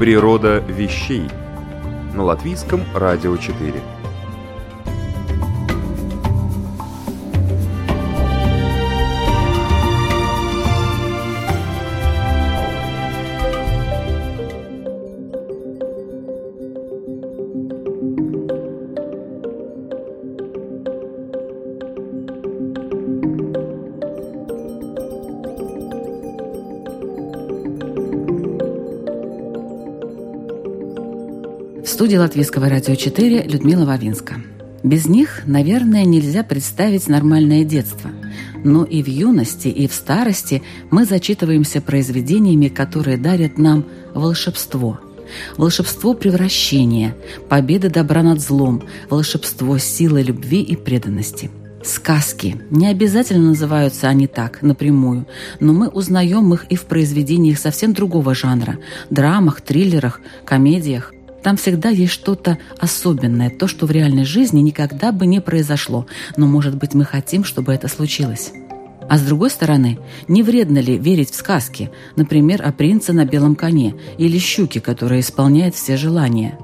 Природа вещей на латвийском радио 4. Латвийского радио 4 Людмила Вавинска. Без них, наверное, нельзя представить нормальное детство. Но и в юности, и в старости мы зачитываемся произведениями, которые дарят нам волшебство. Волшебство превращения, победы добра над злом, волшебство силы любви и преданности – Сказки. Не обязательно называются они так, напрямую, но мы узнаем их и в произведениях совсем другого жанра – драмах, триллерах, комедиях. Там всегда есть что-то особенное, то, что в реальной жизни никогда бы не произошло, но, может быть, мы хотим, чтобы это случилось. А с другой стороны, не вредно ли верить в сказки, например, о принце на белом коне или щуке, которая исполняет все желания?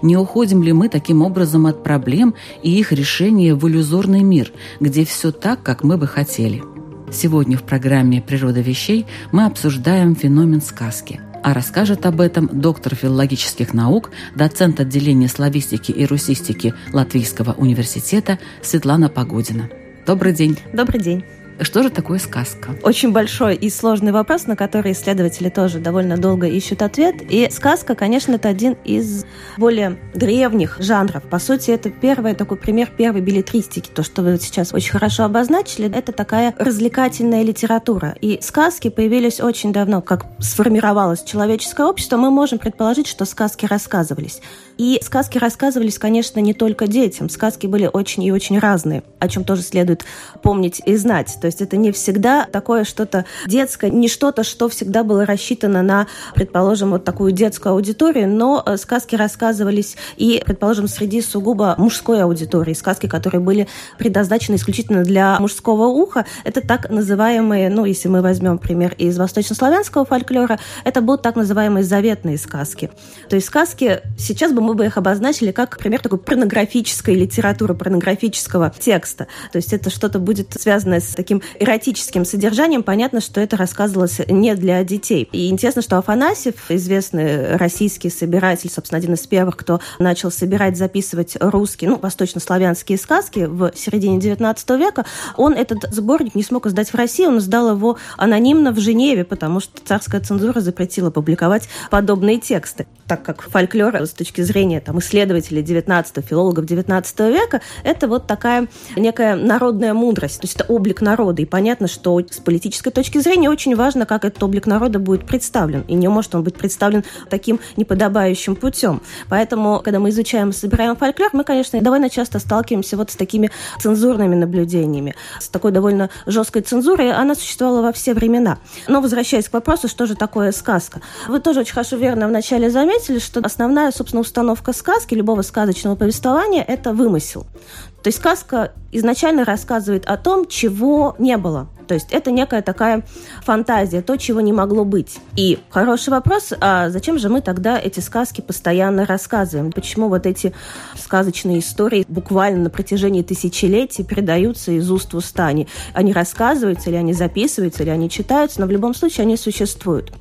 Не уходим ли мы таким образом от проблем и их решения в иллюзорный мир, где все так, как мы бы хотели? Сегодня в программе «Природа вещей» мы обсуждаем феномен сказки – а расскажет об этом доктор филологических наук, доцент отделения славистики и русистики Латвийского университета Светлана Погодина. Добрый день. Добрый день. Что же такое сказка? Очень большой и сложный вопрос, на который исследователи тоже довольно долго ищут ответ. И сказка, конечно, это один из более древних жанров. По сути, это первый такой пример первой билетристики. То, что вы сейчас очень хорошо обозначили, это такая развлекательная литература. И сказки появились очень давно, как сформировалось человеческое общество. Мы можем предположить, что сказки рассказывались. И сказки рассказывались, конечно, не только детям. Сказки были очень и очень разные, о чем тоже следует помнить и знать. То есть это не всегда такое что-то детское, не что-то, что всегда было рассчитано на, предположим, вот такую детскую аудиторию, но э, сказки рассказывались и, предположим, среди сугубо мужской аудитории. Сказки, которые были предназначены исключительно для мужского уха. Это так называемые, ну, если мы возьмем пример из восточнославянского фольклора, это будут так называемые заветные сказки. То есть сказки, сейчас бы мы бы их обозначили как, например, такой порнографической литературы, порнографического текста. То есть это что-то будет связанное с таким эротическим содержанием. Понятно, что это рассказывалось не для детей. И интересно, что Афанасьев, известный российский собиратель, собственно, один из первых, кто начал собирать, записывать русские, ну, восточнославянские сказки в середине XIX века, он этот сборник не смог издать в России, он издал его анонимно в Женеве, потому что царская цензура запретила публиковать подобные тексты. Так как фольклор с точки зрения там, исследователей 19 филологов 19 века, это вот такая некая народная мудрость, то есть это облик народа. И понятно, что с политической точки зрения очень важно, как этот облик народа будет представлен. И не может он быть представлен таким неподобающим путем. Поэтому, когда мы изучаем, собираем фольклор, мы, конечно, довольно часто сталкиваемся вот с такими цензурными наблюдениями, с такой довольно жесткой цензурой. Она существовала во все времена. Но возвращаясь к вопросу, что же такое сказка? Вы тоже очень хорошо верно вначале заметили, что основная, собственно, установка сказки, любого сказочного повествования – это вымысел. То есть сказка изначально рассказывает о том, чего не было. То есть это некая такая фантазия, то, чего не могло быть. И хороший вопрос, а зачем же мы тогда эти сказки постоянно рассказываем? Почему вот эти сказочные истории буквально на протяжении тысячелетий передаются из уст в уста? Они, рассказываются, или они записываются, или они читаются, но в любом случае они существуют.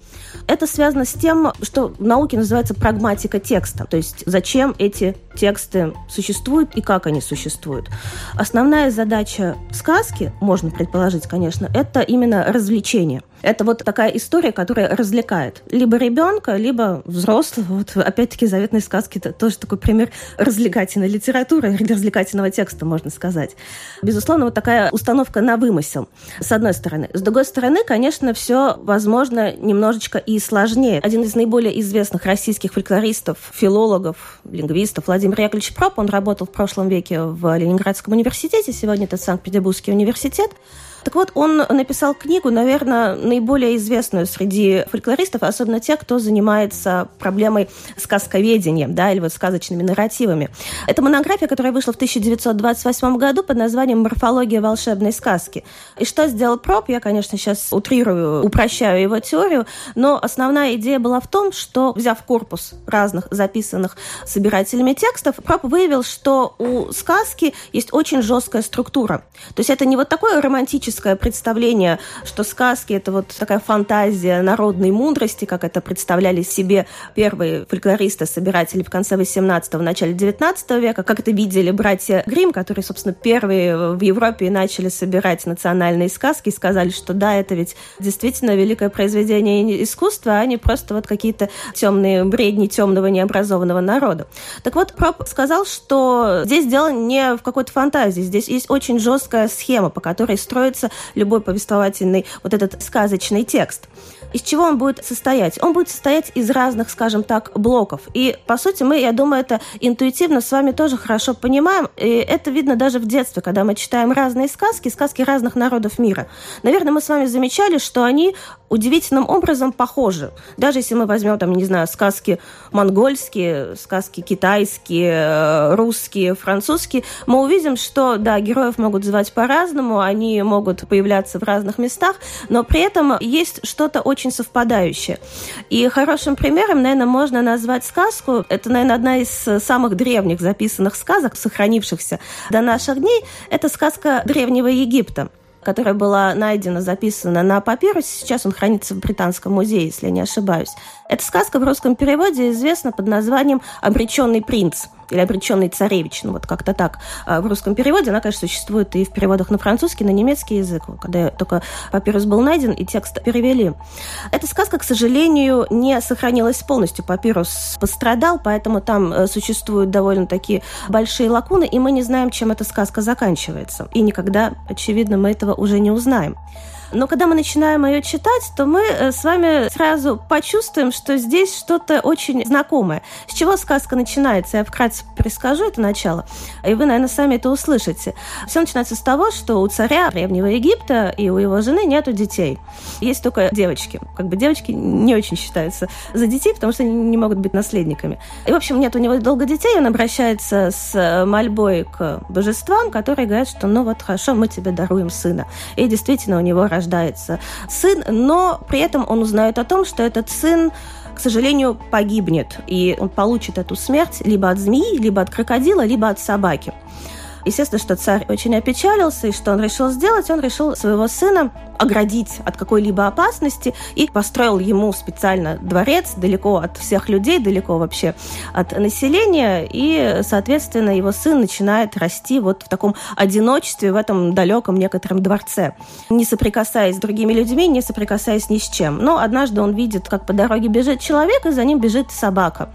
Это связано с тем, что в науке называется прагматика текста. То есть зачем эти тексты существуют и как они существуют. Основная задача сказки, можно предположить, конечно, это именно развлечение. Это вот такая история, которая развлекает либо ребенка, либо взрослого. Вот опять-таки заветные сказки это тоже такой пример развлекательной литературы, развлекательного текста, можно сказать. Безусловно, вот такая установка на вымысел, с одной стороны. С другой стороны, конечно, все, возможно, немножечко и сложнее. Один из наиболее известных российских фольклористов, филологов, лингвистов Владимир Яковлевич Проп, он работал в прошлом веке в Ленинградском университете, сегодня это Санкт-Петербургский университет. Так вот, он написал книгу, наверное, наиболее известную среди фольклористов, особенно тех, кто занимается проблемой сказковедения, да, или вот сказочными нарративами. Это монография, которая вышла в 1928 году под названием «Морфология волшебной сказки». И что сделал Проб, я, конечно, сейчас утрирую, упрощаю его теорию, но основная идея была в том, что, взяв корпус разных записанных собирателями текстов, Проб выявил, что у сказки есть очень жесткая структура. То есть это не вот такое романтическое романтическое представление, что сказки — это вот такая фантазия народной мудрости, как это представляли себе первые фольклористы, собиратели в конце 18-го, начале 19 века, как это видели братья Грим, которые, собственно, первые в Европе начали собирать национальные сказки и сказали, что да, это ведь действительно великое произведение искусства, а не просто вот какие-то темные бредни темного необразованного народа. Так вот, Проб сказал, что здесь дело не в какой-то фантазии, здесь есть очень жесткая схема, по которой строится строится любой повествовательный вот этот сказочный текст. Из чего он будет состоять? Он будет состоять из разных, скажем так, блоков. И, по сути, мы, я думаю, это интуитивно с вами тоже хорошо понимаем. И это видно даже в детстве, когда мы читаем разные сказки, сказки разных народов мира. Наверное, мы с вами замечали, что они удивительным образом похожи. Даже если мы возьмем, там, не знаю, сказки монгольские, сказки китайские, э, русские, французские, мы увидим, что, да, героев могут звать по-разному, они могут появляться в разных местах, но при этом есть что-то очень совпадающее. И хорошим примером, наверное, можно назвать сказку. Это, наверное, одна из самых древних записанных сказок, сохранившихся до наших дней. Это сказка Древнего Египта которая была найдена, записана на папирусе. Сейчас он хранится в Британском музее, если не ошибаюсь. Эта сказка в русском переводе известна под названием «Обреченный принц» или «Обреченный царевич», ну вот как-то так. А в русском переводе она, конечно, существует и в переводах на французский, на немецкий язык, когда только папирус был найден и текст перевели. Эта сказка, к сожалению, не сохранилась полностью. Папирус пострадал, поэтому там э, существуют довольно такие большие лакуны, и мы не знаем, чем эта сказка заканчивается. И никогда, очевидно, мы этого уже не узнаем. Но когда мы начинаем ее читать, то мы э, с вами сразу почувствуем, что здесь что-то очень знакомое. С чего сказка начинается? Я вкратце перескажу это начало, и вы, наверное, сами это услышите. Все начинается с того, что у царя Древнего Египта и у его жены нету детей. Есть только девочки. Как бы девочки не очень считаются за детей, потому что они не могут быть наследниками. И, в общем, нет у него долго детей, он обращается с мольбой к божествам, которые говорят, что ну вот хорошо, мы тебе даруем сына. И действительно у него рождается сын, но при этом он узнает о том, что этот сын к сожалению, погибнет, и он получит эту смерть либо от змеи, либо от крокодила, либо от собаки. Естественно, что царь очень опечалился, и что он решил сделать? Он решил своего сына оградить от какой-либо опасности и построил ему специально дворец далеко от всех людей, далеко вообще от населения, и, соответственно, его сын начинает расти вот в таком одиночестве, в этом далеком некотором дворце, не соприкасаясь с другими людьми, не соприкасаясь ни с чем. Но однажды он видит, как по дороге бежит человек, и за ним бежит собака.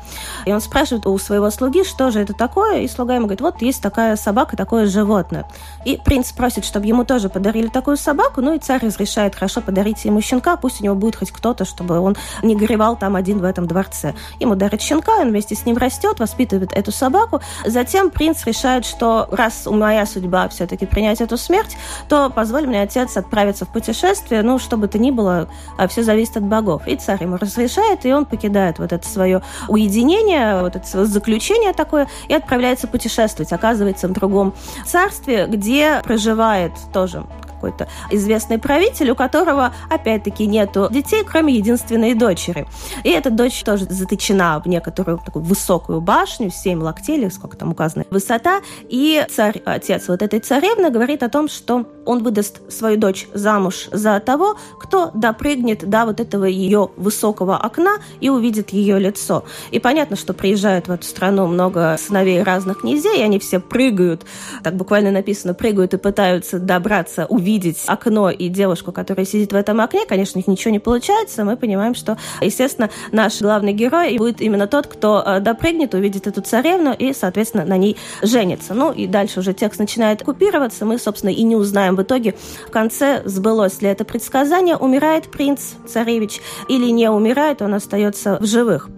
И он спрашивает у своего слуги, что же это такое, и слуга ему говорит, вот есть такая собака, такое животное. И принц просит, чтобы ему тоже подарили такую собаку, ну и царь разрешает, хорошо, подарите ему щенка, пусть у него будет хоть кто-то, чтобы он не горевал там один в этом дворце. Ему дарят щенка, он вместе с ним растет, воспитывает эту собаку. Затем принц решает, что раз моя судьба все-таки принять эту смерть, то позволь мне, отец, отправиться в путешествие, ну, что бы то ни было, а все зависит от богов. И царь ему разрешает, и он покидает вот это свое уединение, вот это свое заключение такое, и отправляется путешествовать. Оказывается в другом царстве, где проживает тоже какой-то известный правитель, у которого, опять-таки, нету детей, кроме единственной дочери. И эта дочь тоже заточена в некоторую такую высокую башню, 7 локтей, или сколько там указано, высота. И царь, отец вот этой царевны говорит о том, что он выдаст свою дочь замуж за того, кто допрыгнет до вот этого ее высокого окна и увидит ее лицо. И понятно, что приезжают в эту страну много сыновей разных князей, и они все прыгают, так буквально написано, прыгают и пытаются добраться, увидеть увидеть окно и девушку, которая сидит в этом окне. Конечно, них ничего не получается. Мы понимаем, что, естественно, наш главный герой будет именно тот, кто э, допрыгнет, увидит эту царевну и, соответственно, на ней женится. Ну и дальше уже текст начинает купироваться. Мы, собственно, и не узнаем в итоге в конце, сбылось ли это предсказание, умирает принц, царевич, или не умирает, он остается в живых.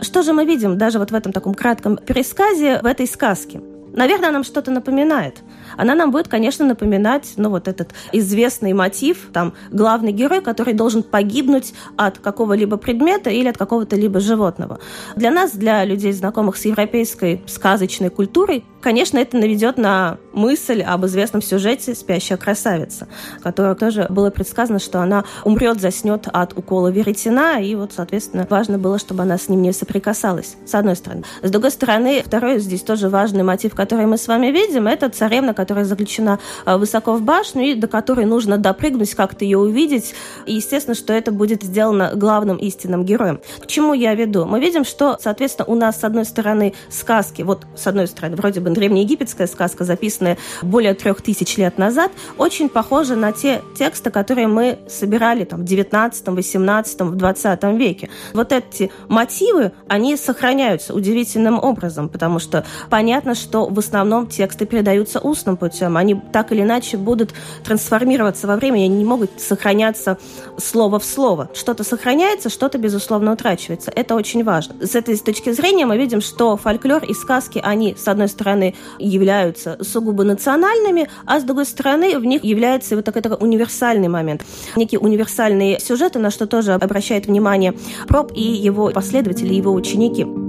Что же мы видим даже вот в этом таком кратком пересказе, в этой сказке? Наверное, нам что-то напоминает – она нам будет, конечно, напоминать, ну, вот этот известный мотив, там, главный герой, который должен погибнуть от какого-либо предмета или от какого-то либо животного. Для нас, для людей, знакомых с европейской сказочной культурой, конечно, это наведет на мысль об известном сюжете «Спящая красавица», которая тоже было предсказано, что она умрет, заснет от укола веретена, и вот, соответственно, важно было, чтобы она с ним не соприкасалась, с одной стороны. С другой стороны, второй здесь тоже важный мотив, который мы с вами видим, это царевна, которая заключена э, высоко в башню и до которой нужно допрыгнуть, как-то ее увидеть. И естественно, что это будет сделано главным истинным героем. К чему я веду? Мы видим, что, соответственно, у нас с одной стороны сказки, вот с одной стороны, вроде бы древнеегипетская сказка, записанная более трех тысяч лет назад, очень похожа на те тексты, которые мы собирали там, в 19, 18, в 20 веке. Вот эти мотивы, они сохраняются удивительным образом, потому что понятно, что в основном тексты передаются устным естественным путем. Они так или иначе будут трансформироваться во времени, они не могут сохраняться слово в слово. Что-то сохраняется, что-то, безусловно, утрачивается. Это очень важно. С этой точки зрения мы видим, что фольклор и сказки, они, с одной стороны, являются сугубо национальными, а с другой стороны, в них является вот такой, такой универсальный момент. Некие универсальные сюжеты, на что тоже обращает внимание Проб и его последователи, его ученики.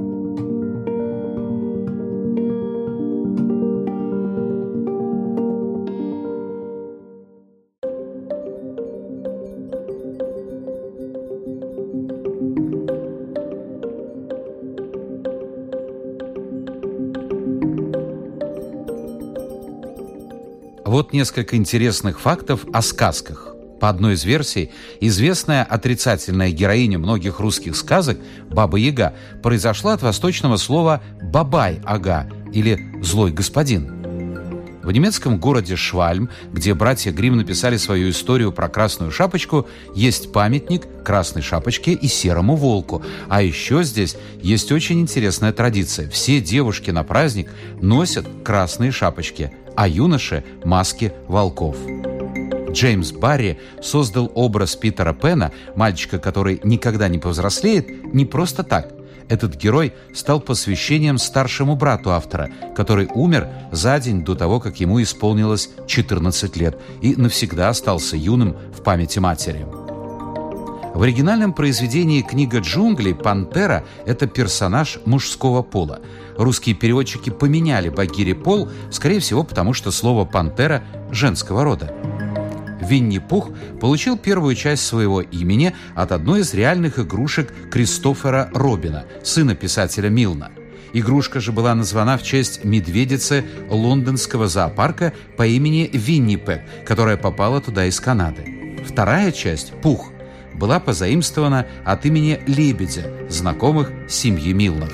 Вот несколько интересных фактов о сказках. По одной из версий, известная отрицательная героиня многих русских сказок, Баба Яга, произошла от восточного слова «бабай-ага» или «злой господин». В немецком городе Швальм, где братья Грим написали свою историю про Красную Шапочку, есть памятник Красной Шапочке и Серому Волку. А еще здесь есть очень интересная традиция. Все девушки на праздник носят красные шапочки – а юноше – маски волков. Джеймс Барри создал образ Питера Пена, мальчика, который никогда не повзрослеет, не просто так. Этот герой стал посвящением старшему брату автора, который умер за день до того, как ему исполнилось 14 лет и навсегда остался юным в памяти матери. В оригинальном произведении «Книга джунглей» пантера – это персонаж мужского пола. Русские переводчики поменяли Багире пол, скорее всего, потому что слово «пантера» женского рода. Винни-Пух получил первую часть своего имени от одной из реальных игрушек Кристофера Робина, сына писателя Милна. Игрушка же была названа в честь медведицы лондонского зоопарка по имени Виннипек, которая попала туда из Канады. Вторая часть, Пух, была позаимствована от имени Лебедя, знакомых семьи Милнов.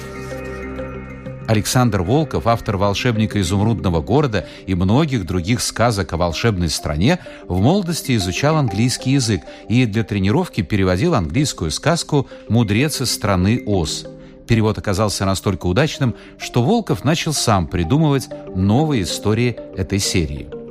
Александр Волков, автор «Волшебника изумрудного города» и многих других сказок о волшебной стране, в молодости изучал английский язык и для тренировки переводил английскую сказку «Мудрец из страны Оз». Перевод оказался настолько удачным, что Волков начал сам придумывать новые истории этой серии –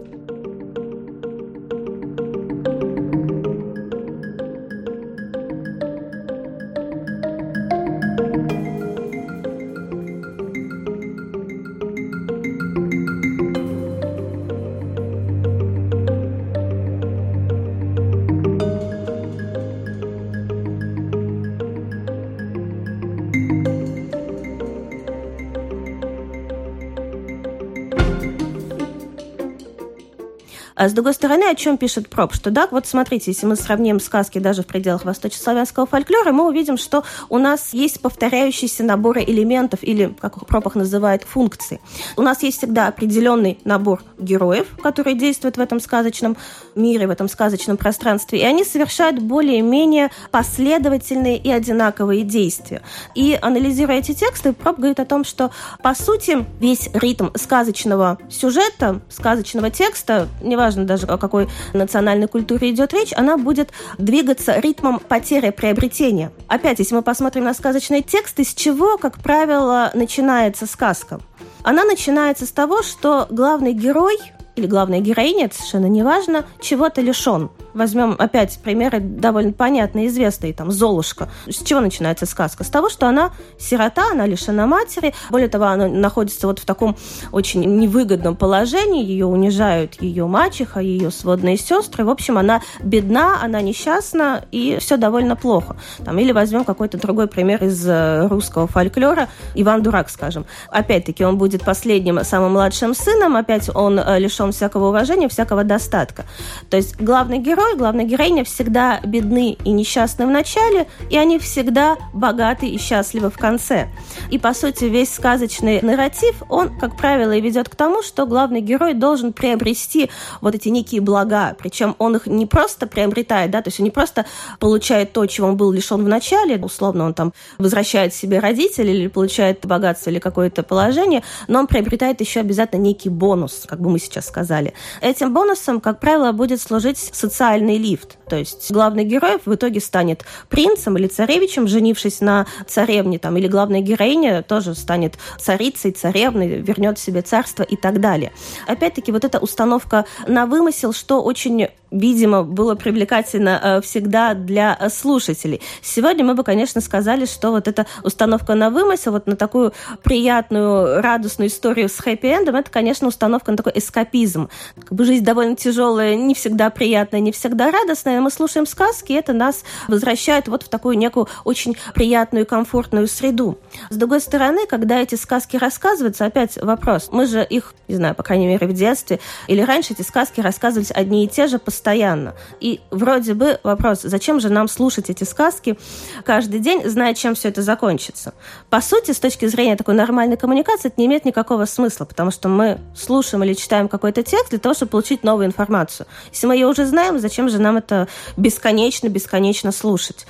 А с другой стороны, о чем пишет Проб? Что да, вот смотрите, если мы сравним сказки даже в пределах восточнославянского фольклора, мы увидим, что у нас есть повторяющиеся наборы элементов или, как Проб их называет, функции. У нас есть всегда определенный набор героев, которые действуют в этом сказочном мире, в этом сказочном пространстве, и они совершают более-менее последовательные и одинаковые действия. И анализируя эти тексты, Проб говорит о том, что, по сути, весь ритм сказочного сюжета, сказочного текста, неважно, неважно даже о какой национальной культуре идет речь, она будет двигаться ритмом потери приобретения. Опять, если мы посмотрим на сказочные тексты, с чего, как правило, начинается сказка? Она начинается с того, что главный герой или главная героиня, это совершенно неважно, чего-то лишен. Возьмем опять примеры довольно понятные, известные, там, Золушка. С чего начинается сказка? С того, что она сирота, она лишена матери. Более того, она находится вот в таком очень невыгодном положении. Ее унижают ее мачеха, ее сводные сестры. В общем, она бедна, она несчастна, и все довольно плохо. Там, или возьмем какой-то другой пример из э, русского фольклора. Иван Дурак, скажем. Опять-таки, он будет последним, самым младшим сыном. Опять он э, лишен всякого уважения, всякого достатка. То есть главный герой главная героиня всегда бедны и несчастны в начале, и они всегда богаты и счастливы в конце. И, по сути, весь сказочный нарратив, он, как правило, и ведет к тому, что главный герой должен приобрести вот эти некие блага. Причем он их не просто приобретает, да, то есть он не просто получает то, чего он был лишен в начале, условно, он там возвращает себе родителей или получает богатство или какое-то положение, но он приобретает еще обязательно некий бонус, как бы мы сейчас сказали. Этим бонусом, как правило, будет служить социальный лифт. То есть главный герой в итоге станет принцем или царевичем, женившись на царевне, там, или главная героиня тоже станет царицей, царевной, вернет себе царство и так далее. Опять-таки, вот эта установка на вымысел, что очень видимо, было привлекательно э, всегда для э, слушателей. Сегодня мы бы, конечно, сказали, что вот эта установка на вымысел, вот на такую приятную, радостную историю с хэппи-эндом, это, конечно, установка на такой эскапизм. Как бы жизнь довольно тяжелая, не всегда приятная, не всегда радостная. Мы слушаем сказки, и это нас возвращает вот в такую некую очень приятную и комфортную среду. С другой стороны, когда эти сказки рассказываются, опять вопрос. Мы же их, не знаю, по крайней мере, в детстве или раньше эти сказки рассказывались одни и те же постоянно постоянно. И вроде бы вопрос, зачем же нам слушать эти сказки каждый день, зная, чем все это закончится? По сути, с точки зрения такой нормальной коммуникации, это не имеет никакого смысла, потому что мы слушаем или читаем какой-то текст для того, чтобы получить новую информацию. Если мы ее уже знаем, зачем же нам это бесконечно-бесконечно слушать?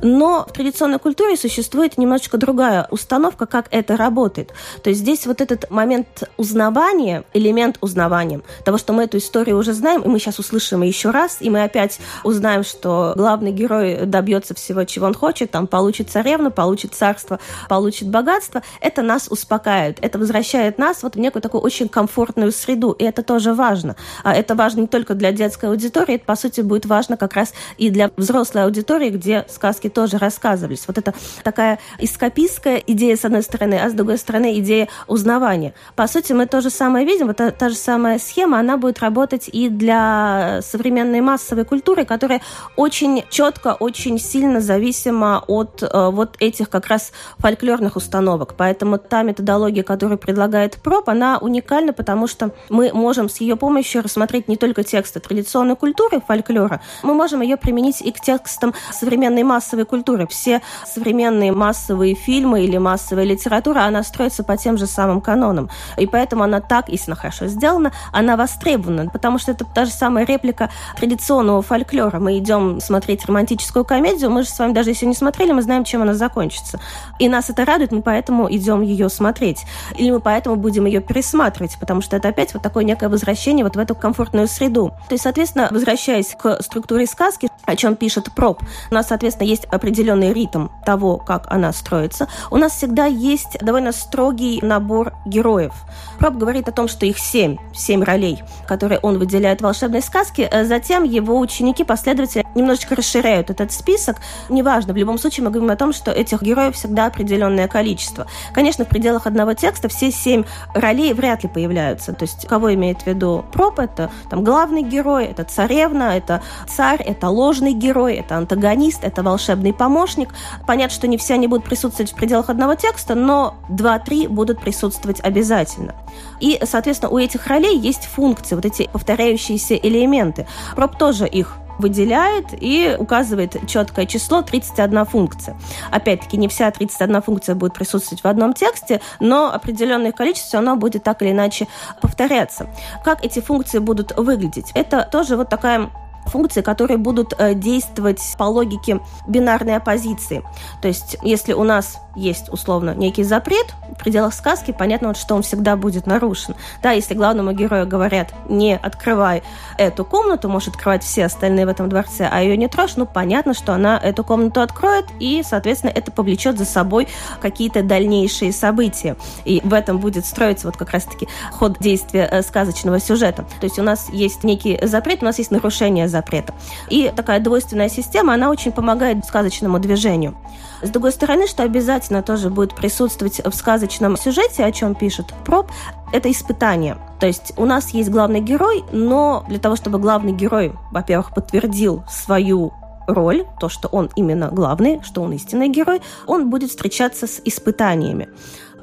Но в традиционной культуре существует немножечко другая установка, как это работает. То есть здесь вот этот момент узнавания, элемент узнавания, того, что мы эту историю уже знаем, и мы сейчас услышим ее еще раз, и мы опять узнаем, что главный герой добьется всего, чего он хочет, там получит царевну, получит царство, получит богатство, это нас успокаивает, это возвращает нас вот в некую такую очень комфортную среду, и это тоже важно. А это важно не только для детской аудитории, это, по сути, будет важно как раз и для взрослой аудитории, где сказки тоже рассказывались. Вот это такая эскапистская идея, с одной стороны, а с другой стороны, идея узнавания. По сути, мы то же самое видим, вот та, та же самая схема, она будет работать и для современных современной массовой культуры, которая очень четко, очень сильно зависима от э, вот этих как раз фольклорных установок. Поэтому та методология, которую предлагает ПРОП, она уникальна, потому что мы можем с ее помощью рассмотреть не только тексты традиционной культуры, фольклора, мы можем ее применить и к текстам современной массовой культуры. Все современные массовые фильмы или массовая литература, она строится по тем же самым канонам. И поэтому она так, если она хорошо сделана, она востребована, потому что это та же самая реплика традиционного фольклора. Мы идем смотреть романтическую комедию, мы же с вами даже если не смотрели, мы знаем, чем она закончится. И нас это радует, мы поэтому идем ее смотреть. Или мы поэтому будем ее пересматривать, потому что это опять вот такое некое возвращение вот в эту комфортную среду. То есть, соответственно, возвращаясь к структуре сказки, о чем пишет Проб, у нас, соответственно, есть определенный ритм того, как она строится. У нас всегда есть довольно строгий набор героев. Проб говорит о том, что их семь, семь ролей, которые он выделяет в волшебной сказке. Затем его ученики, последователи немножечко расширяют этот список. Неважно, в любом случае мы говорим о том, что этих героев всегда определенное количество. Конечно, в пределах одного текста все семь ролей вряд ли появляются. То есть, кого имеет в виду Проб, это там главный герой, это царевна, это царь, это ложный герой, это антагонист, это волшебный помощник. Понятно, что не все они будут присутствовать в пределах одного текста, но два-три будут присутствовать обязательно. И, соответственно, у этих ролей есть функции, вот эти повторяющиеся элементы. Проб тоже их выделяет и указывает четкое число 31 функция. Опять-таки, не вся 31 функция будет присутствовать в одном тексте, но определенное количество оно будет так или иначе повторяться. Как эти функции будут выглядеть? Это тоже вот такая функции, которые будут э, действовать по логике бинарной оппозиции. То есть, если у нас есть, условно, некий запрет, в пределах сказки понятно, что он всегда будет нарушен. Да, если главному герою говорят, не открывай эту комнату, можешь открывать все остальные в этом дворце, а ее не трожь, ну, понятно, что она эту комнату откроет, и, соответственно, это повлечет за собой какие-то дальнейшие события. И в этом будет строиться вот как раз-таки ход действия э, сказочного сюжета. То есть у нас есть некий запрет, у нас есть нарушение запрета. И такая двойственная система, она очень помогает сказочному движению. С другой стороны, что обязательно тоже будет присутствовать в сказочном сюжете, о чем пишет Проб, это испытание. То есть у нас есть главный герой, но для того, чтобы главный герой, во-первых, подтвердил свою роль, то, что он именно главный, что он истинный герой, он будет встречаться с испытаниями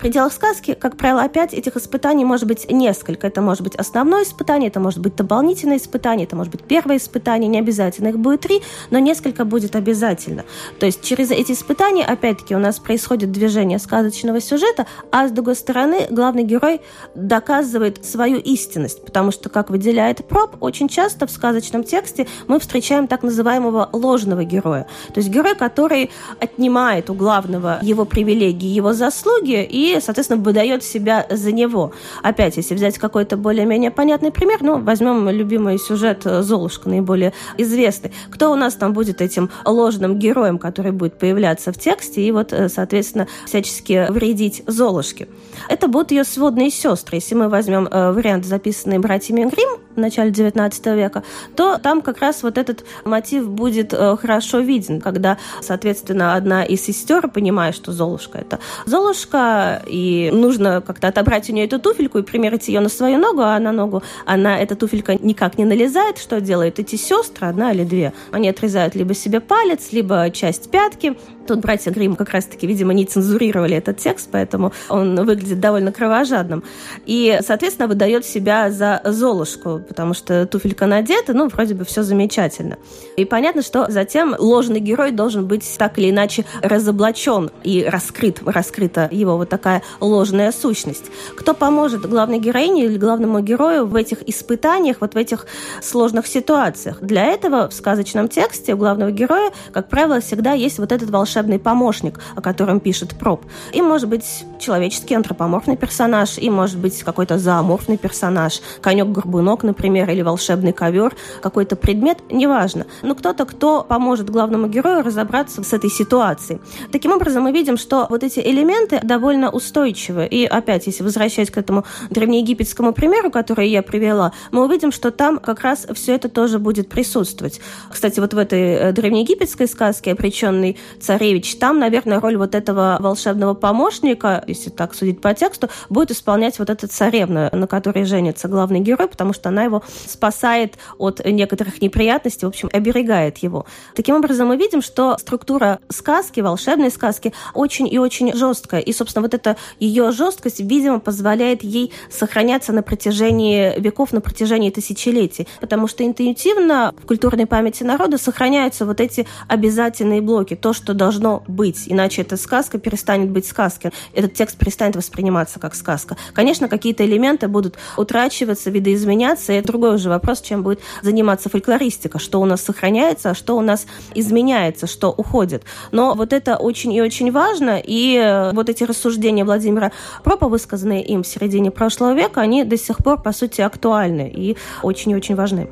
пределах сказки, как правило, опять этих испытаний может быть несколько. Это может быть основное испытание, это может быть дополнительное испытание, это может быть первое испытание, не обязательно их будет три, но несколько будет обязательно. То есть через эти испытания, опять-таки, у нас происходит движение сказочного сюжета, а с другой стороны, главный герой доказывает свою истинность, потому что, как выделяет проб, очень часто в сказочном тексте мы встречаем так называемого ложного героя. То есть герой, который отнимает у главного его привилегии, его заслуги и соответственно, выдает себя за него. Опять, если взять какой-то более-менее понятный пример, ну, возьмем любимый сюжет Золушка, наиболее известный. Кто у нас там будет этим ложным героем, который будет появляться в тексте и вот, э, соответственно, всячески вредить Золушке? Это будут ее сводные сестры. Если мы возьмем э, вариант, записанный братьями Грим в начале XIX века, то там как раз вот этот мотив будет э, хорошо виден, когда, соответственно, одна из сестер, понимая, что Золушка это Золушка, и нужно как-то отобрать у нее эту туфельку и примерить ее на свою ногу, а на ногу она, эта туфелька никак не налезает. Что делают эти сестры, одна или две? Они отрезают либо себе палец, либо часть пятки, Тут братья Грим как раз-таки, видимо, не цензурировали этот текст, поэтому он выглядит довольно кровожадным. И, соответственно, выдает себя за Золушку, потому что туфелька надета, ну, вроде бы все замечательно. И понятно, что затем ложный герой должен быть так или иначе разоблачен и раскрыт, раскрыта его вот такая ложная сущность. Кто поможет главной героине или главному герою в этих испытаниях, вот в этих сложных ситуациях? Для этого в сказочном тексте у главного героя, как правило, всегда есть вот этот волшебный волшебный помощник, о котором пишет Проб. И может быть человеческий антропоморфный персонаж, и может быть какой-то зооморфный персонаж, конек-горбунок, например, или волшебный ковер, какой-то предмет, неважно. Но кто-то, кто поможет главному герою разобраться с этой ситуацией. Таким образом, мы видим, что вот эти элементы довольно устойчивы. И опять, если возвращаясь к этому древнеегипетскому примеру, который я привела, мы увидим, что там как раз все это тоже будет присутствовать. Кстати, вот в этой э, древнеегипетской сказке «Обреченный царь Царевич. Там, наверное, роль вот этого волшебного помощника, если так судить по тексту, будет исполнять вот эта царевна, на которой женится главный герой, потому что она его спасает от некоторых неприятностей, в общем, оберегает его. Таким образом, мы видим, что структура сказки, волшебной сказки, очень и очень жесткая. И, собственно, вот эта ее жесткость, видимо, позволяет ей сохраняться на протяжении веков, на протяжении тысячелетий. Потому что интуитивно в культурной памяти народа сохраняются вот эти обязательные блоки. То, что должно должно быть, иначе эта сказка перестанет быть сказкой, этот текст перестанет восприниматься как сказка. Конечно, какие-то элементы будут утрачиваться, видоизменяться, и это другой уже вопрос, чем будет заниматься фольклористика, что у нас сохраняется, а что у нас изменяется, что уходит. Но вот это очень и очень важно, и э, вот эти рассуждения Владимира Пропа, высказанные им в середине прошлого века, они до сих пор, по сути, актуальны и очень и очень важны.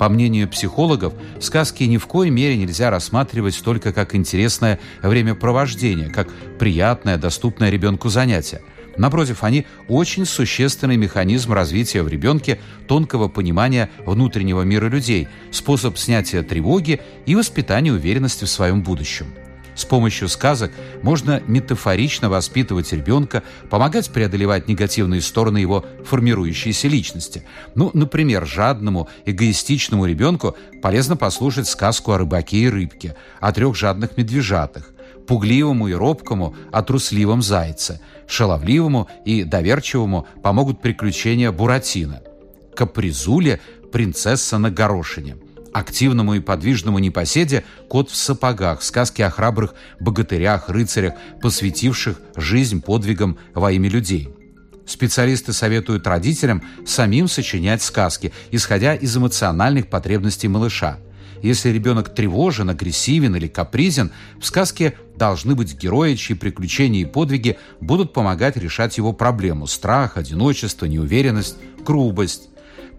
По мнению психологов, сказки ни в коей мере нельзя рассматривать только как интересное времяпровождение, как приятное, доступное ребенку занятие. Напротив, они очень существенный механизм развития в ребенке тонкого понимания внутреннего мира людей, способ снятия тревоги и воспитания уверенности в своем будущем. С помощью сказок можно метафорично воспитывать ребенка, помогать преодолевать негативные стороны его формирующейся личности. Ну, например, жадному, эгоистичному ребенку полезно послушать сказку о рыбаке и рыбке, о трех жадных медвежатах. пугливому и робкому о трусливом зайце, шаловливому и доверчивому помогут приключения Буратино, капризуле – принцесса на горошине – активному и подвижному непоседе «Кот в сапогах», сказки о храбрых богатырях, рыцарях, посвятивших жизнь подвигам во имя людей. Специалисты советуют родителям самим сочинять сказки, исходя из эмоциональных потребностей малыша. Если ребенок тревожен, агрессивен или капризен, в сказке должны быть герои, чьи приключения и подвиги будут помогать решать его проблему – страх, одиночество, неуверенность, грубость.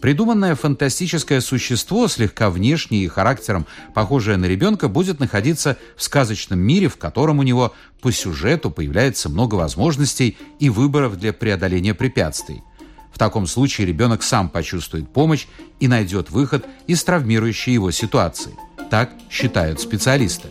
Придуманное фантастическое существо, слегка внешне и характером похожее на ребенка, будет находиться в сказочном мире, в котором у него по сюжету появляется много возможностей и выборов для преодоления препятствий. В таком случае ребенок сам почувствует помощь и найдет выход из травмирующей его ситуации. Так считают специалисты.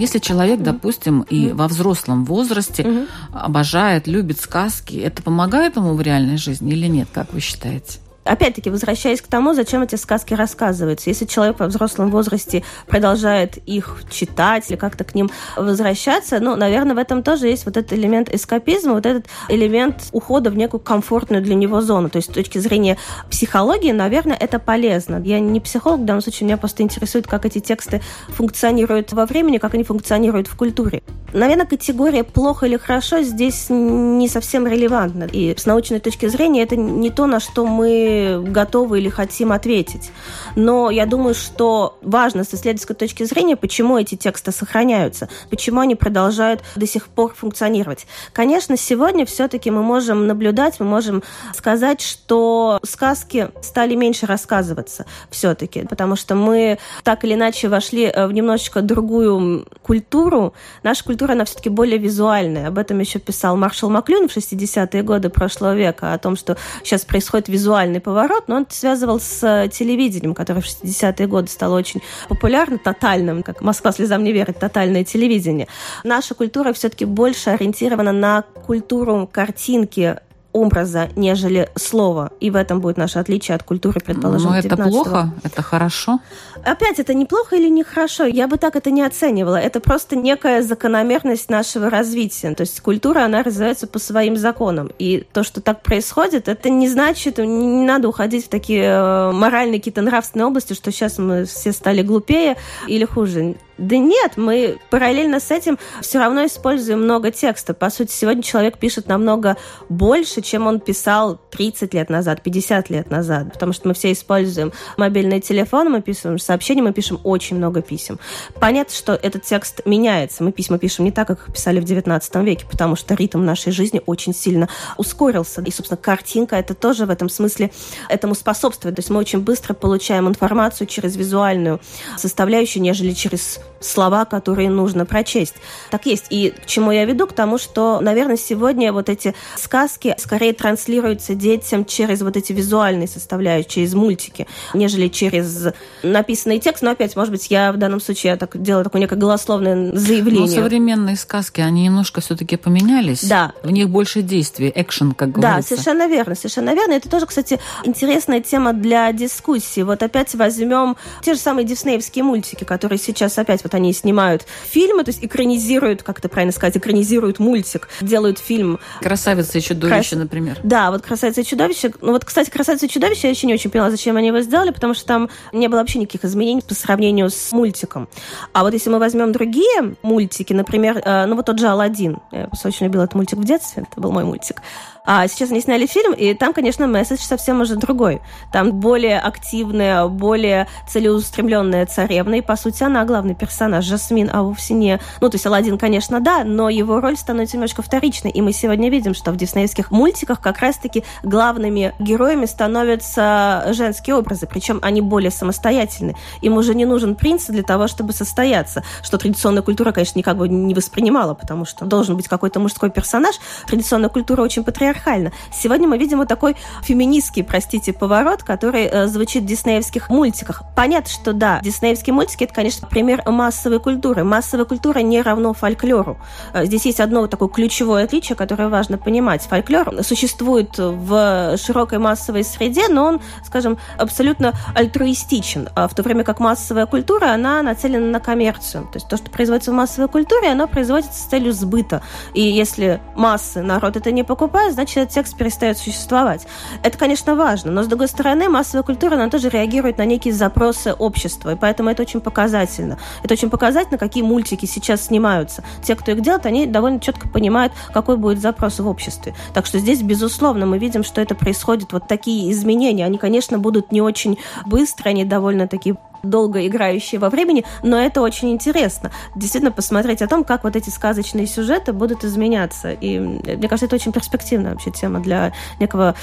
Если человек, допустим, и во взрослом возрасте обожает, любит сказки, это помогает ему в реальной жизни или нет, как вы считаете? Опять-таки, возвращаясь к тому, зачем эти сказки рассказываются. Если человек во взрослом возрасте продолжает их читать или как-то к ним возвращаться, ну, наверное, в этом тоже есть вот этот элемент эскапизма, вот этот элемент ухода в некую комфортную для него зону. То есть с точки зрения психологии, наверное, это полезно. Я не психолог в данном случае, меня просто интересует, как эти тексты функционируют во времени, как они функционируют в культуре. Наверное, категория плохо или хорошо здесь не совсем релевантна. И с научной точки зрения это не то, на что мы готовы или хотим ответить. Но я думаю, что важно с исследовательской точки зрения, почему эти тексты сохраняются, почему они продолжают до сих пор функционировать. Конечно, сегодня все-таки мы можем наблюдать, мы можем сказать, что сказки стали меньше рассказываться все-таки, потому что мы так или иначе вошли э, в немножечко другую культуру. Наша культура, она все-таки более визуальная. Об этом еще писал Маршал Маклюн в 60-е годы прошлого века, о том, что сейчас происходит визуальный поворот, но он связывал с э, телевидением, которое в 60-е годы стало очень популярно, тотальным, как «Москва слезам не верит», тотальное телевидение. Наша культура все-таки больше ориентирована на культуру картинки, образа, нежели слова. И в этом будет наше отличие от культуры, предположим, Но это 19 плохо, это хорошо. Опять, это неплохо или нехорошо? Я бы так это не оценивала. Это просто некая закономерность нашего развития. То есть культура, она развивается по своим законам. И то, что так происходит, это не значит, не не надо уходить в такие э, моральные какие-то нравственные области, что сейчас мы все стали глупее или хуже. Да нет, мы параллельно с этим все равно используем много текста. По сути, сегодня человек пишет намного больше, чем он писал 30 лет назад, 50 лет назад. Потому что мы все используем мобильные телефоны, мы пишем сообщения, мы пишем очень много писем. Понятно, что этот текст меняется. Мы письма пишем не так, как их писали в 19 веке, потому что ритм нашей жизни очень сильно ускорился. И, собственно, картинка это тоже в этом смысле этому способствует. То есть мы очень быстро получаем информацию через визуальную составляющую, нежели через слова, которые нужно прочесть. Так есть. И к чему я веду? К тому, что, наверное, сегодня вот эти сказки скорее транслируются детям через вот эти визуальные составляющие, через мультики, нежели через написанный текст. Но опять, может быть, я в данном случае я так делаю такое некое голословное заявление. Но современные сказки, они немножко все-таки поменялись. Да. В них больше действий, экшен, как Да, говорится. совершенно верно, совершенно верно. Это тоже, кстати, интересная тема для дискуссии. Вот опять возьмем те же самые диснеевские мультики, которые сейчас опять вот они снимают фильмы, то есть экранизируют, как это правильно сказать, экранизируют мультик, делают фильм. Красавица и чудовище, Крас- например. Да, вот «Красавица и чудовище». Ну вот, кстати, «Красавица и чудовище» я еще не очень поняла, зачем они его сделали, потому что там не было вообще никаких изменений по сравнению с мультиком. А вот если мы возьмем другие мультики, например, э, ну вот тот же «Аладдин». Я просто очень любила этот мультик в детстве, это был мой мультик. А сейчас они сняли фильм, и там, конечно, месседж совсем уже другой. Там более активная, более целеустремленная царевна, и, по сути, она главный персонаж, Жасмин, а вовсе не... Ну, то есть Алладин, конечно, да, но его роль становится немножко вторичной, и мы сегодня видим, что в диснеевских мультиках как раз-таки главными героями становятся женские образы, причем они более самостоятельны. Им уже не нужен принц для того, чтобы состояться, что традиционная культура, конечно, никак бы не воспринимала, потому что должен быть какой-то мужской персонаж. Традиционная культура очень патриархальна, патриархально. Сегодня мы видим вот такой феминистский, простите, поворот, который э, звучит в диснеевских мультиках. Понятно, что да, диснеевские мультики это, конечно, пример массовой культуры. Массовая культура не равно фольклору. Э, здесь есть одно такое ключевое отличие, которое важно понимать. Фольклор существует в широкой массовой среде, но он, скажем, абсолютно альтруистичен, а в то время как массовая культура, она нацелена на коммерцию. То есть то, что производится в массовой культуре, оно производится с целью сбыта. И если массы, народ это не покупает, значит, этот текст перестает существовать. Это, конечно, важно, но, с другой стороны, массовая культура, она тоже реагирует на некие запросы общества, и поэтому это очень показательно. Это очень показательно, какие мультики сейчас снимаются. Те, кто их делает, они довольно четко понимают, какой будет запрос в обществе. Так что здесь, безусловно, мы видим, что это происходит, вот такие изменения. Они, конечно, будут не очень быстрые, они довольно такие долго играющие во времени, но это очень интересно. Действительно посмотреть о том, как вот эти сказочные сюжеты будут изменяться. И мне кажется, это очень перспективная вообще тема для некого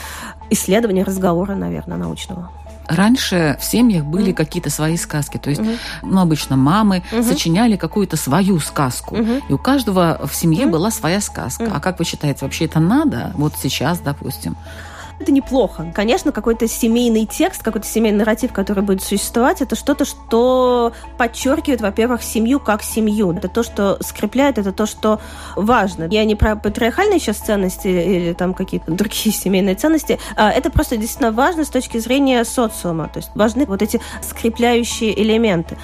исследования, разговора, наверное, научного. Раньше в семьях были mm. какие-то свои сказки. То есть, mm-hmm. ну, обычно мамы mm-hmm. сочиняли какую-то свою сказку. Mm-hmm. И у каждого в семье mm-hmm. была своя сказка. Mm-hmm. А как вы считаете, вообще это надо? Вот сейчас, допустим. Это неплохо. Конечно, какой-то семейный текст, какой-то семейный нарратив, который будет существовать, это что-то, что подчеркивает, во-первых, семью как семью. Это то, что скрепляет, это то, что важно. Я не про патриархальные сейчас ценности или там какие-то другие семейные ценности. А это просто действительно важно с точки зрения социума. То есть важны вот эти скрепляющие элементы.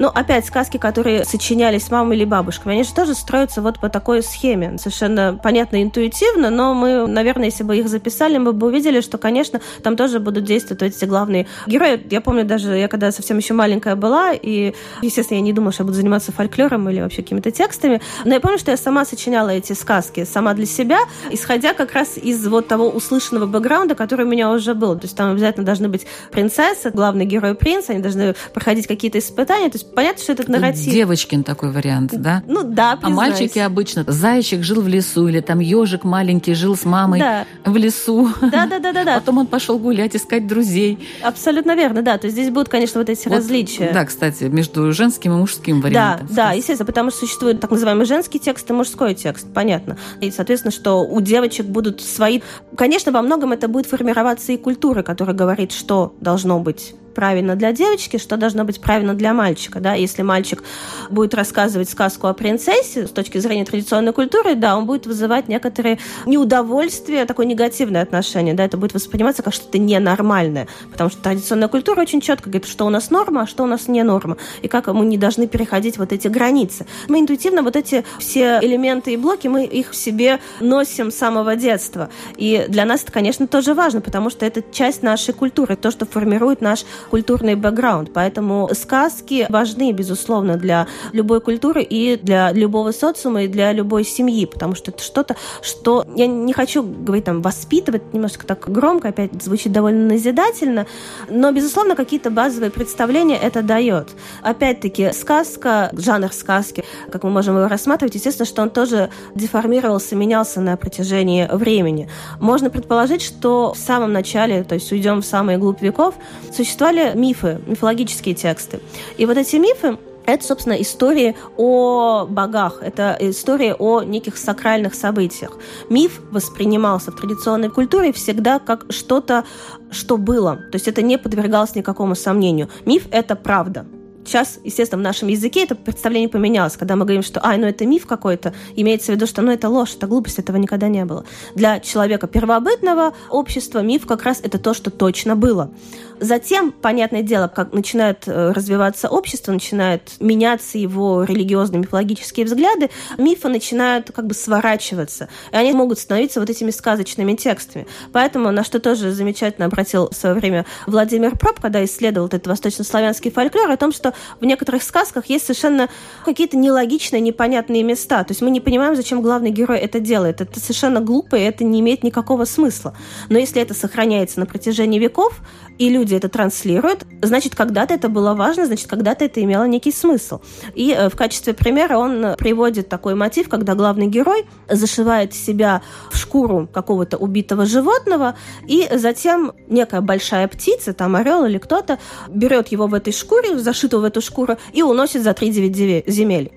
Ну, опять сказки, которые сочинялись мамой или бабушками, они же тоже строятся вот по такой схеме. Совершенно понятно, интуитивно, но мы, наверное, если бы их записали, мы бы увидели, что, конечно, там тоже будут действовать эти главные герои. Я помню даже, я когда совсем еще маленькая была, и, естественно, я не думала, что я буду заниматься фольклором или вообще какими-то текстами, но я помню, что я сама сочиняла эти сказки, сама для себя, исходя как раз из вот того услышанного бэкграунда, который у меня уже был. То есть там обязательно должны быть принцессы, главный герой принц, они должны проходить какие-то испытания. То есть понятно, что этот нарратив. Девочкин такой вариант, да? Ну да, признаюсь. А мальчики обычно зайчик жил в лесу, или там ежик маленький жил с мамой да. в лесу. Да, да, да, да, да. Потом он пошел гулять, искать друзей. Абсолютно верно, да. То есть здесь будут, конечно, вот эти вот, различия. Да, кстати, между женским и мужским вариантом. Да, да, естественно, потому что существует так называемый женский текст и мужской текст, понятно. И, соответственно, что у девочек будут свои... Конечно, во многом это будет формироваться и культура, которая говорит, что должно быть правильно для девочки, что должно быть правильно для мальчика. Да? Если мальчик будет рассказывать сказку о принцессе с точки зрения традиционной культуры, да, он будет вызывать некоторые неудовольствие, такое негативное отношение. Да? Это будет восприниматься как что-то ненормальное. Потому что традиционная культура очень четко говорит, что у нас норма, а что у нас не норма. И как мы не должны переходить вот эти границы. Мы интуитивно вот эти все элементы и блоки, мы их в себе носим с самого детства. И для нас это, конечно, тоже важно, потому что это часть нашей культуры, то, что формирует наш культурный бэкграунд. Поэтому сказки важны, безусловно, для любой культуры и для любого социума, и для любой семьи, потому что это что-то, что я не хочу говорить там воспитывать, немножко так громко, опять звучит довольно назидательно, но, безусловно, какие-то базовые представления это дает. Опять-таки, сказка, жанр сказки, как мы можем его рассматривать, естественно, что он тоже деформировался, менялся на протяжении времени. Можно предположить, что в самом начале, то есть уйдем в самые глубь веков, существовали существовали мифы, мифологические тексты. И вот эти мифы это, собственно, истории о богах, это история о неких сакральных событиях. Миф воспринимался в традиционной культуре всегда как что-то, что было. То есть это не подвергалось никакому сомнению. Миф – это правда. Сейчас, естественно, в нашем языке это представление поменялось, когда мы говорим, что, ай, ну это миф какой-то, имеется в виду, что ну это ложь, это глупость, этого никогда не было. Для человека первобытного общества миф как раз это то, что точно было. Затем, понятное дело, как начинает э, развиваться общество, начинают меняться его религиозные, мифологические взгляды, мифы начинают как бы сворачиваться, и они могут становиться вот этими сказочными текстами. Поэтому, на что тоже замечательно обратил в свое время Владимир Проб, когда исследовал этот восточнославянский фольклор, о том, что в некоторых сказках есть совершенно какие-то нелогичные, непонятные места. То есть мы не понимаем, зачем главный герой это делает. Это совершенно глупо, и это не имеет никакого смысла. Но если это сохраняется на протяжении веков, и люди это транслируют, значит, когда-то это было важно, значит, когда-то это имело некий смысл. И э, в качестве примера он приводит такой мотив, когда главный герой зашивает себя в шкуру какого-то убитого животного, и затем некая большая птица, там орел или кто-то, берет его в этой шкуре, зашитого в эту шкуру, и уносит за 3-9 земель.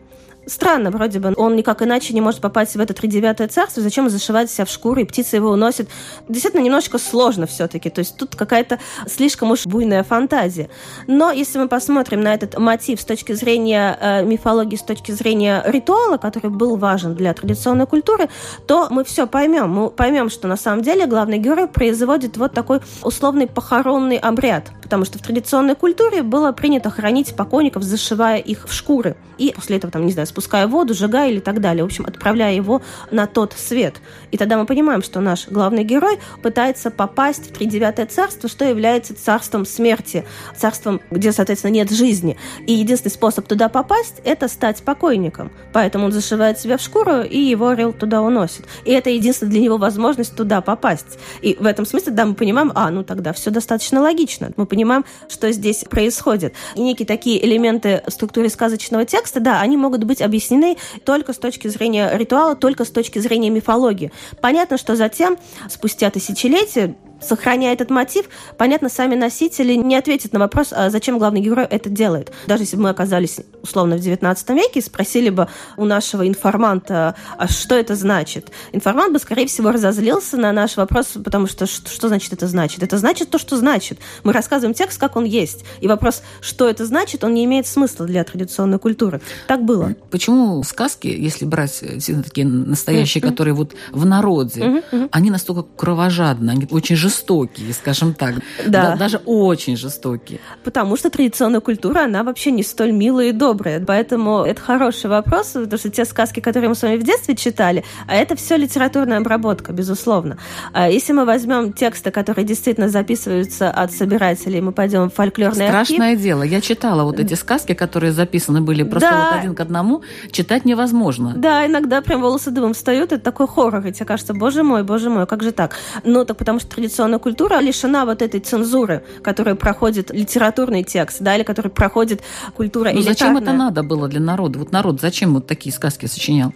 Странно, вроде бы он никак иначе не может попасть в это тридевятое царство, зачем зашивать себя в шкуру, и птица его уносит. Действительно, немножечко сложно все-таки, то есть тут какая-то слишком уж буйная фантазия. Но если мы посмотрим на этот мотив с точки зрения э, мифологии, с точки зрения ритуала, который был важен для традиционной культуры, то мы все поймем. Мы поймем, что на самом деле главный герой производит вот такой условный похоронный обряд, потому что в традиционной культуре было принято хоронить покойников, зашивая их в шкуры. И после этого, там, не знаю, спуская воду, сжигая или так далее. В общем, отправляя его на тот свет. И тогда мы понимаем, что наш главный герой пытается попасть в тридевятое царство, что является царством смерти, царством, где, соответственно, нет жизни. И единственный способ туда попасть – это стать покойником. Поэтому он зашивает себя в шкуру, и его орел туда уносит. И это единственная для него возможность туда попасть. И в этом смысле, да, мы понимаем, а, ну тогда все достаточно логично. Мы понимаем, что здесь происходит. И некие такие элементы структуры сказочного текста, да, они могут быть объяснены только с точки зрения ритуала, только с точки зрения мифологии. Понятно, что затем, спустя тысячелетия, сохраняя этот мотив, понятно, сами носители не ответят на вопрос, а зачем главный герой это делает. Даже если бы мы оказались условно в XIX веке и спросили бы у нашего информанта, а что это значит, информант бы, скорее всего, разозлился на наш вопрос, потому что что, что значит это значит? Это значит то, что значит. Мы рассказываем текст, как он есть. И вопрос, что это значит, он не имеет смысла для традиционной культуры. Так было. Почему сказки, если брать э, такие настоящие, mm-hmm. которые вот в народе, mm-hmm. они настолько кровожадны, они очень жестокие, жестокие, скажем так. Да. да. Даже очень жестокие. Потому что традиционная культура, она вообще не столь милая и добрая. Поэтому это хороший вопрос, потому что те сказки, которые мы с вами в детстве читали, а это все литературная обработка, безусловно. А если мы возьмем тексты, которые действительно записываются от собирателей, мы пойдем в фольклорный Страшное архив. дело. Я читала вот эти сказки, которые записаны были просто да. вот один к одному. Читать невозможно. Да, иногда прям волосы дымом встают. Это такой хоррор. И тебе кажется, боже мой, боже мой, как же так? Ну, так потому что традиционная традиционная культура лишена вот этой цензуры, которая проходит литературный текст, да, или который проходит культура Ну зачем это надо было для народа? Вот народ зачем вот такие сказки сочинял?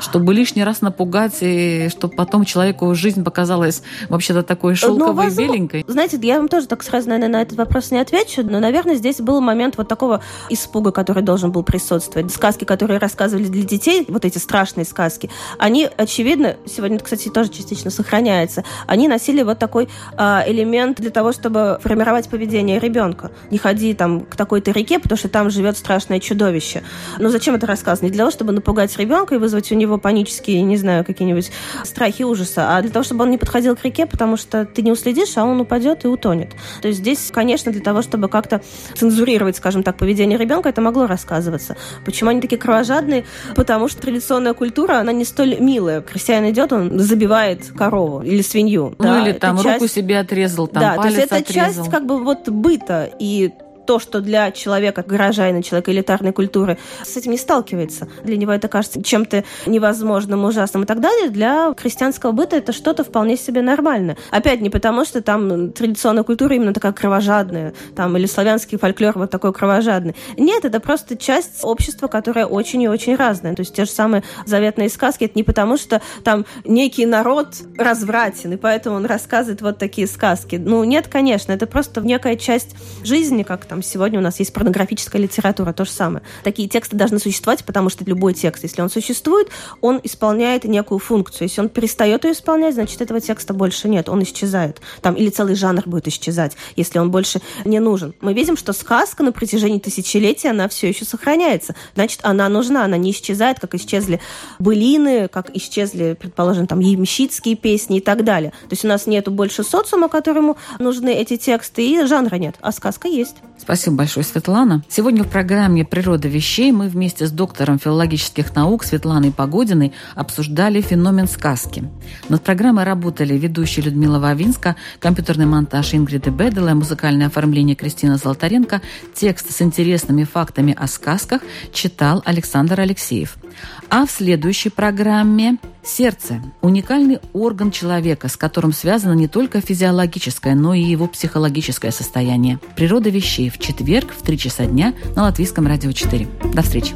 Чтобы лишний раз напугать, и чтобы потом человеку жизнь показалась вообще-то такой шелковой ну, и беленькой. Знаете, я вам тоже так сразу, наверное, на этот вопрос не отвечу, но, наверное, здесь был момент вот такого испуга, который должен был присутствовать. Сказки, которые рассказывали для детей, вот эти страшные сказки, они, очевидно, сегодня, кстати, тоже частично сохраняется, они носили вот такой э, элемент для того, чтобы формировать поведение ребенка. Не ходи там к такой-то реке, потому что там живет страшное чудовище. Но зачем это рассказано? Не для того, чтобы напугать ребенка и вызвать у него его панические, не знаю, какие-нибудь страхи, ужаса, а для того, чтобы он не подходил к реке, потому что ты не уследишь, а он упадет и утонет. То есть здесь, конечно, для того, чтобы как-то цензурировать, скажем так, поведение ребенка, это могло рассказываться. Почему они такие кровожадные? Потому что традиционная культура, она не столь милая. Крестьян идет, он забивает корову или свинью. Ну да, или там руку часть... себе отрезал, там да, палец то есть это отрезал. часть как бы вот быта. И то, что для человека, горожанина, человека элитарной культуры, с этим не сталкивается. Для него это кажется чем-то невозможным, ужасным и так далее. Для крестьянского быта это что-то вполне себе нормальное. Опять не потому, что там традиционная культура именно такая кровожадная, там, или славянский фольклор вот такой кровожадный. Нет, это просто часть общества, которая очень и очень разная. То есть те же самые заветные сказки, это не потому, что там некий народ развратен, и поэтому он рассказывает вот такие сказки. Ну, нет, конечно, это просто некая часть жизни, как там сегодня у нас есть порнографическая литература, то же самое. Такие тексты должны существовать, потому что любой текст, если он существует, он исполняет некую функцию. Если он перестает ее исполнять, значит, этого текста больше нет, он исчезает. Там, или целый жанр будет исчезать, если он больше не нужен. Мы видим, что сказка на протяжении тысячелетий, она все еще сохраняется. Значит, она нужна, она не исчезает, как исчезли былины, как исчезли, предположим, там, ямщицкие песни и так далее. То есть у нас нету больше социума, которому нужны эти тексты, и жанра нет, а сказка есть. Спасибо большое, Светлана. Сегодня в программе «Природа вещей» мы вместе с доктором филологических наук Светланой Погодиной обсуждали феномен сказки. Над программой работали ведущая Людмила Вавинска, компьютерный монтаж Ингриды Бедела, музыкальное оформление Кристина Золотаренко, текст с интересными фактами о сказках читал Александр Алексеев. А в следующей программе сердце – уникальный орган человека, с которым связано не только физиологическое, но и его психологическое состояние. Природа вещей в четверг в 3 часа дня на Латвийском радио 4. До встречи.